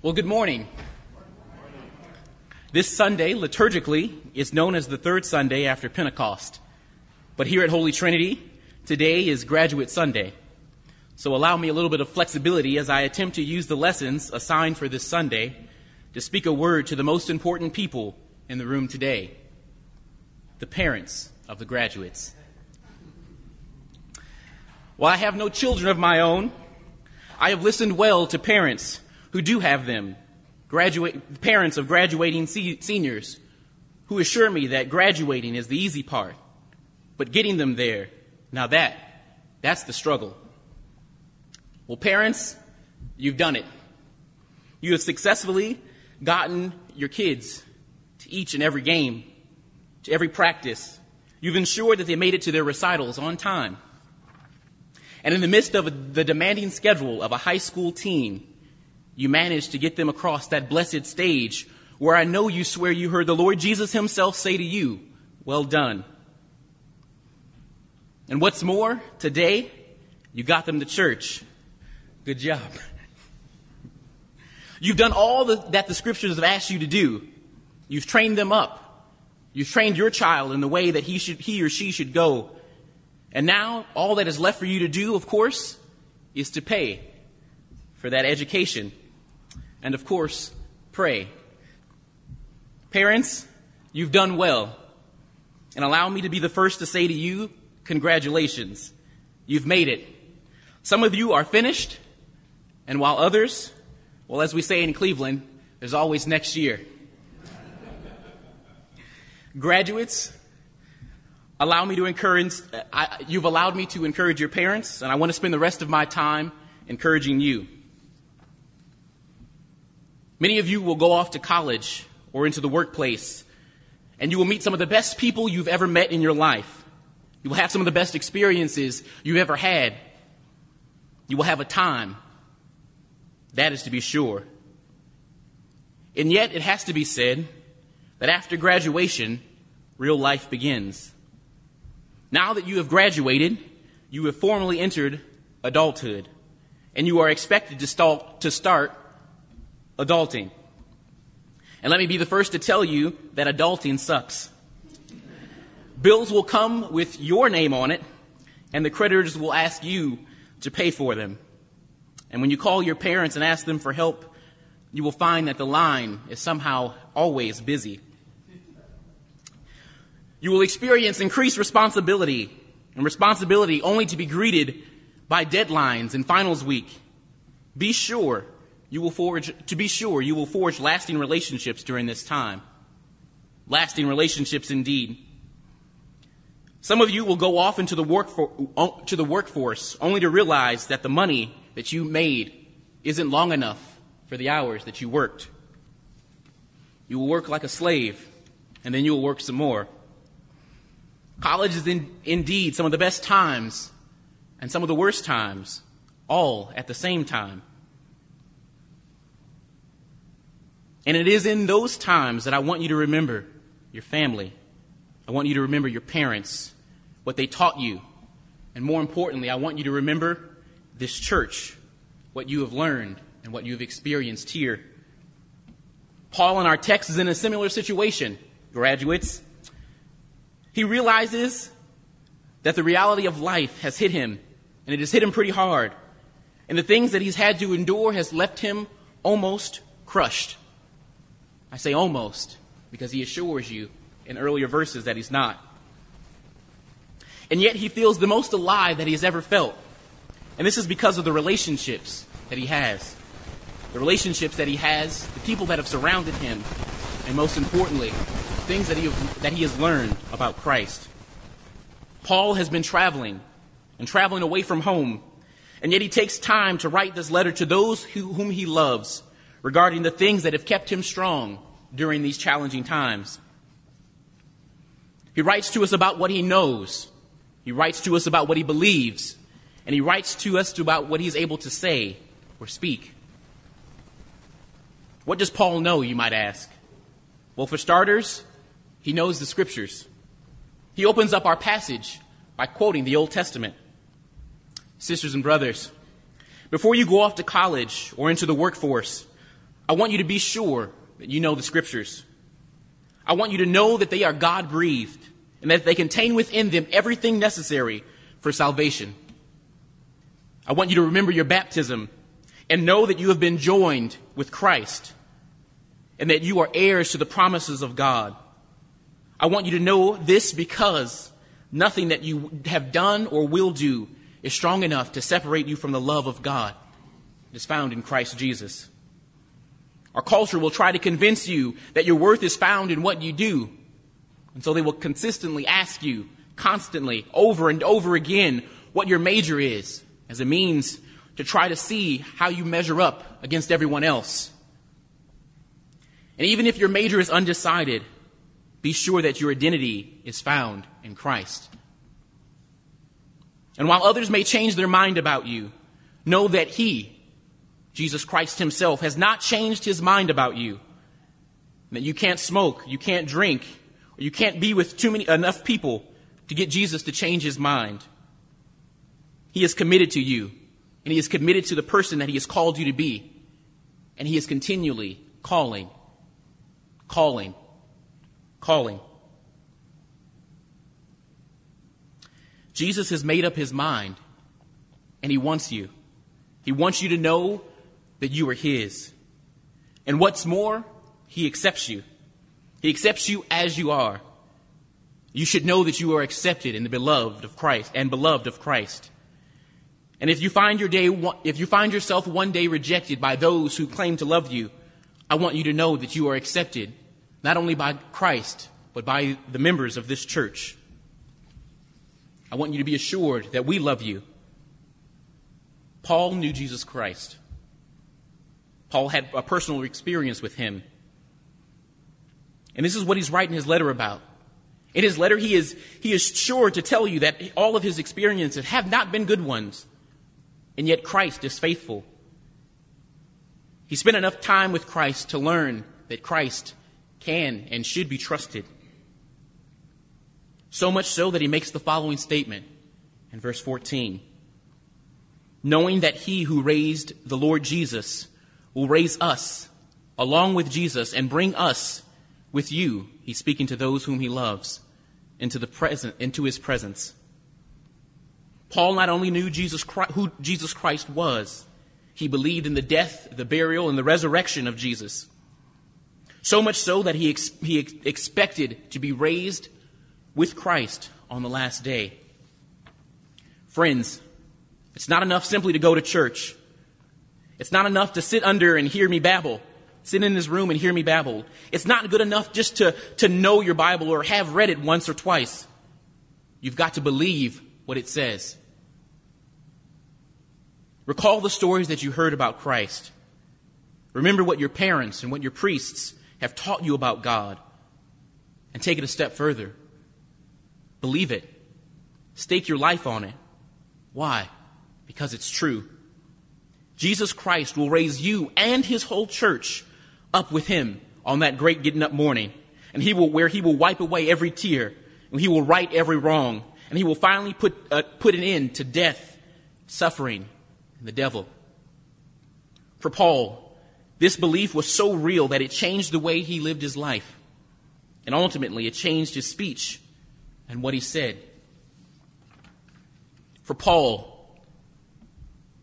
Well, good morning. This Sunday, liturgically, is known as the third Sunday after Pentecost. But here at Holy Trinity, today is Graduate Sunday. So allow me a little bit of flexibility as I attempt to use the lessons assigned for this Sunday to speak a word to the most important people in the room today the parents of the graduates. While I have no children of my own, I have listened well to parents who do have them, graduate, parents of graduating se- seniors, who assure me that graduating is the easy part, but getting them there, now that, that's the struggle. Well, parents, you've done it. You have successfully gotten your kids to each and every game, to every practice. You've ensured that they made it to their recitals on time. And in the midst of the demanding schedule of a high school team, you managed to get them across that blessed stage where I know you swear you heard the Lord Jesus himself say to you, well done. And what's more, today, you got them to church. Good job. You've done all the, that the scriptures have asked you to do. You've trained them up. You've trained your child in the way that he should, he or she should go. And now, all that is left for you to do, of course, is to pay for that education and of course, pray. Parents, you've done well. And allow me to be the first to say to you, congratulations. You've made it. Some of you are finished, and while others, well, as we say in Cleveland, there's always next year. Graduates, allow me to encourage, uh, I, you've allowed me to encourage your parents, and I want to spend the rest of my time encouraging you. Many of you will go off to college or into the workplace, and you will meet some of the best people you've ever met in your life. You will have some of the best experiences you've ever had. You will have a time. That is to be sure. And yet, it has to be said that after graduation, real life begins. Now that you have graduated, you have formally entered adulthood, and you are expected to start, adulting. And let me be the first to tell you that adulting sucks. Bills will come with your name on it, and the creditors will ask you to pay for them. And when you call your parents and ask them for help, you will find that the line is somehow always busy. You will experience increased responsibility and responsibility only to be greeted by deadlines and finals week. Be sure you will forge, to be sure, you will forge lasting relationships during this time. Lasting relationships indeed. Some of you will go off into the, work for, to the workforce only to realize that the money that you made isn't long enough for the hours that you worked. You will work like a slave, and then you will work some more. College is in, indeed some of the best times and some of the worst times, all at the same time. And it is in those times that I want you to remember your family. I want you to remember your parents, what they taught you. And more importantly, I want you to remember this church, what you have learned and what you have experienced here. Paul in our text is in a similar situation, graduates. He realizes that the reality of life has hit him, and it has hit him pretty hard. And the things that he's had to endure has left him almost crushed. I say almost, because he assures you in earlier verses that he's not. And yet he feels the most alive that he has ever felt. And this is because of the relationships that he has. The relationships that he has, the people that have surrounded him, and most importantly, things that he, that he has learned about Christ. Paul has been traveling and traveling away from home, and yet he takes time to write this letter to those who, whom he loves regarding the things that have kept him strong during these challenging times. He writes to us about what he knows. He writes to us about what he believes. And he writes to us about what he's able to say or speak. What does Paul know, you might ask? Well, for starters, he knows the scriptures. He opens up our passage by quoting the Old Testament. Sisters and brothers, before you go off to college or into the workforce, I want you to be sure that you know the scriptures. I want you to know that they are God breathed and that they contain within them everything necessary for salvation. I want you to remember your baptism and know that you have been joined with Christ and that you are heirs to the promises of God. I want you to know this because nothing that you have done or will do is strong enough to separate you from the love of God that is found in Christ Jesus. Our culture will try to convince you that your worth is found in what you do. And so they will consistently ask you, constantly, over and over again, what your major is, as a means to try to see how you measure up against everyone else. And even if your major is undecided, be sure that your identity is found in Christ. And while others may change their mind about you, know that He, Jesus Christ Himself, has not changed His mind about you. That you can't smoke, you can't drink, or you can't be with too many, enough people to get Jesus to change His mind. He is committed to you, and He is committed to the person that He has called you to be. And He is continually calling, calling, calling. Jesus has made up his mind and he wants you. He wants you to know that you are his. And what's more, he accepts you. He accepts you as you are. You should know that you are accepted in the beloved of Christ and beloved of Christ. And if you find your day, if you find yourself one day rejected by those who claim to love you, I want you to know that you are accepted not only by Christ, but by the members of this church. I want you to be assured that we love you. Paul knew Jesus Christ. Paul had a personal experience with him. And this is what he's writing his letter about. In his letter, he is, he is sure to tell you that all of his experiences have not been good ones, and yet Christ is faithful. He spent enough time with Christ to learn that Christ can and should be trusted. So much so that he makes the following statement in verse 14 Knowing that he who raised the Lord Jesus will raise us along with Jesus and bring us with you, he's speaking to those whom he loves, into, the present, into his presence. Paul not only knew Jesus Christ, who Jesus Christ was, he believed in the death, the burial, and the resurrection of Jesus. So much so that he, ex- he ex- expected to be raised with Christ on the last day. Friends, it's not enough simply to go to church. It's not enough to sit under and hear me babble. Sit in this room and hear me babble. It's not good enough just to, to know your Bible or have read it once or twice. You've got to believe what it says. Recall the stories that you heard about Christ. Remember what your parents and what your priests have taught you about God. And take it a step further. Believe it. Stake your life on it. Why? Because it's true. Jesus Christ will raise you and his whole church up with him on that great getting up morning. And he will, where he will wipe away every tear, and he will right every wrong, and he will finally put, uh, put an end to death, suffering, and the devil. For Paul, this belief was so real that it changed the way he lived his life. And ultimately, it changed his speech and what he said. For Paul,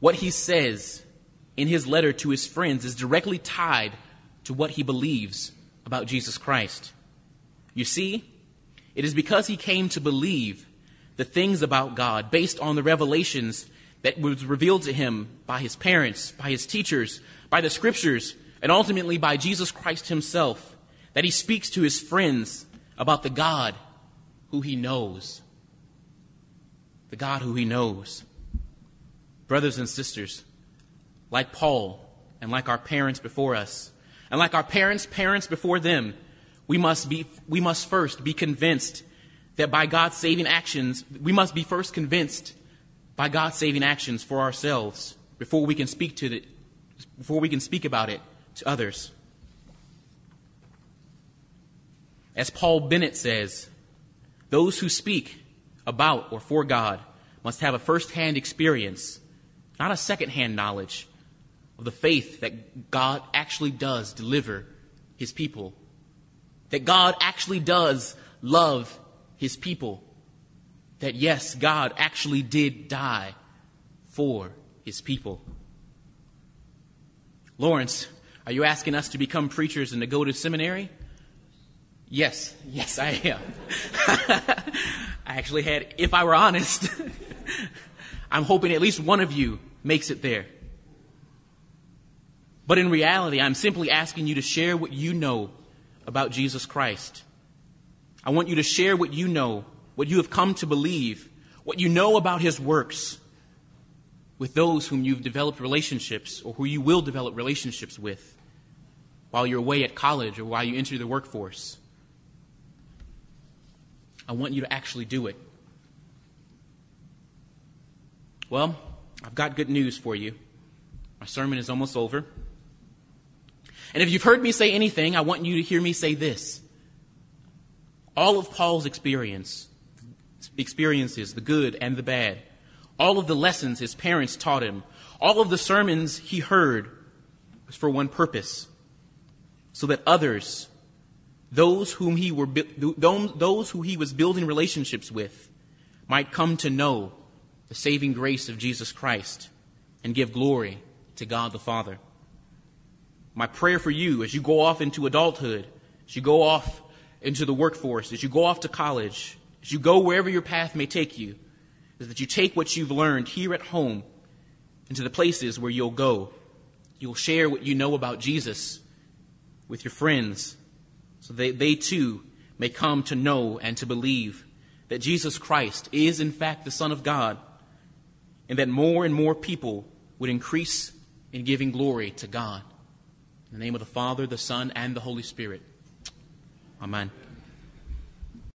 what he says in his letter to his friends is directly tied to what he believes about Jesus Christ. You see, it is because he came to believe the things about God based on the revelations that was revealed to him by his parents, by his teachers, by the scriptures, and ultimately by Jesus Christ himself, that he speaks to his friends about the God who he knows. The God who he knows. Brothers and sisters, like Paul and like our parents before us, and like our parents' parents before them, we must be, we must first be convinced that by God's saving actions, we must be first convinced by God's saving actions for ourselves before we can speak to the, before we can speak about it to others. As Paul Bennett says, those who speak about or for God must have a first hand experience, not a second hand knowledge, of the faith that God actually does deliver his people, that God actually does love his people, that yes, God actually did die for his people. Lawrence, are you asking us to become preachers and to go to seminary? Yes, yes, I am. I actually had, if I were honest, I'm hoping at least one of you makes it there. But in reality, I'm simply asking you to share what you know about Jesus Christ. I want you to share what you know, what you have come to believe, what you know about his works with those whom you've developed relationships or who you will develop relationships with while you're away at college or while you enter the workforce. I want you to actually do it. Well, I've got good news for you. My sermon is almost over. And if you've heard me say anything, I want you to hear me say this. All of Paul's experience, experiences, the good and the bad, all of the lessons his parents taught him, all of the sermons he heard was for one purpose, so that others those whom he were those who he was building relationships with might come to know the saving grace of Jesus Christ and give glory to God the Father. My prayer for you as you go off into adulthood, as you go off into the workforce, as you go off to college, as you go wherever your path may take you, is that you take what you've learned here at home into the places where you'll go. You'll share what you know about Jesus with your friends so they, they too may come to know and to believe that Jesus Christ is in fact the Son of God, and that more and more people would increase in giving glory to God. In the name of the Father, the Son, and the Holy Spirit. Amen.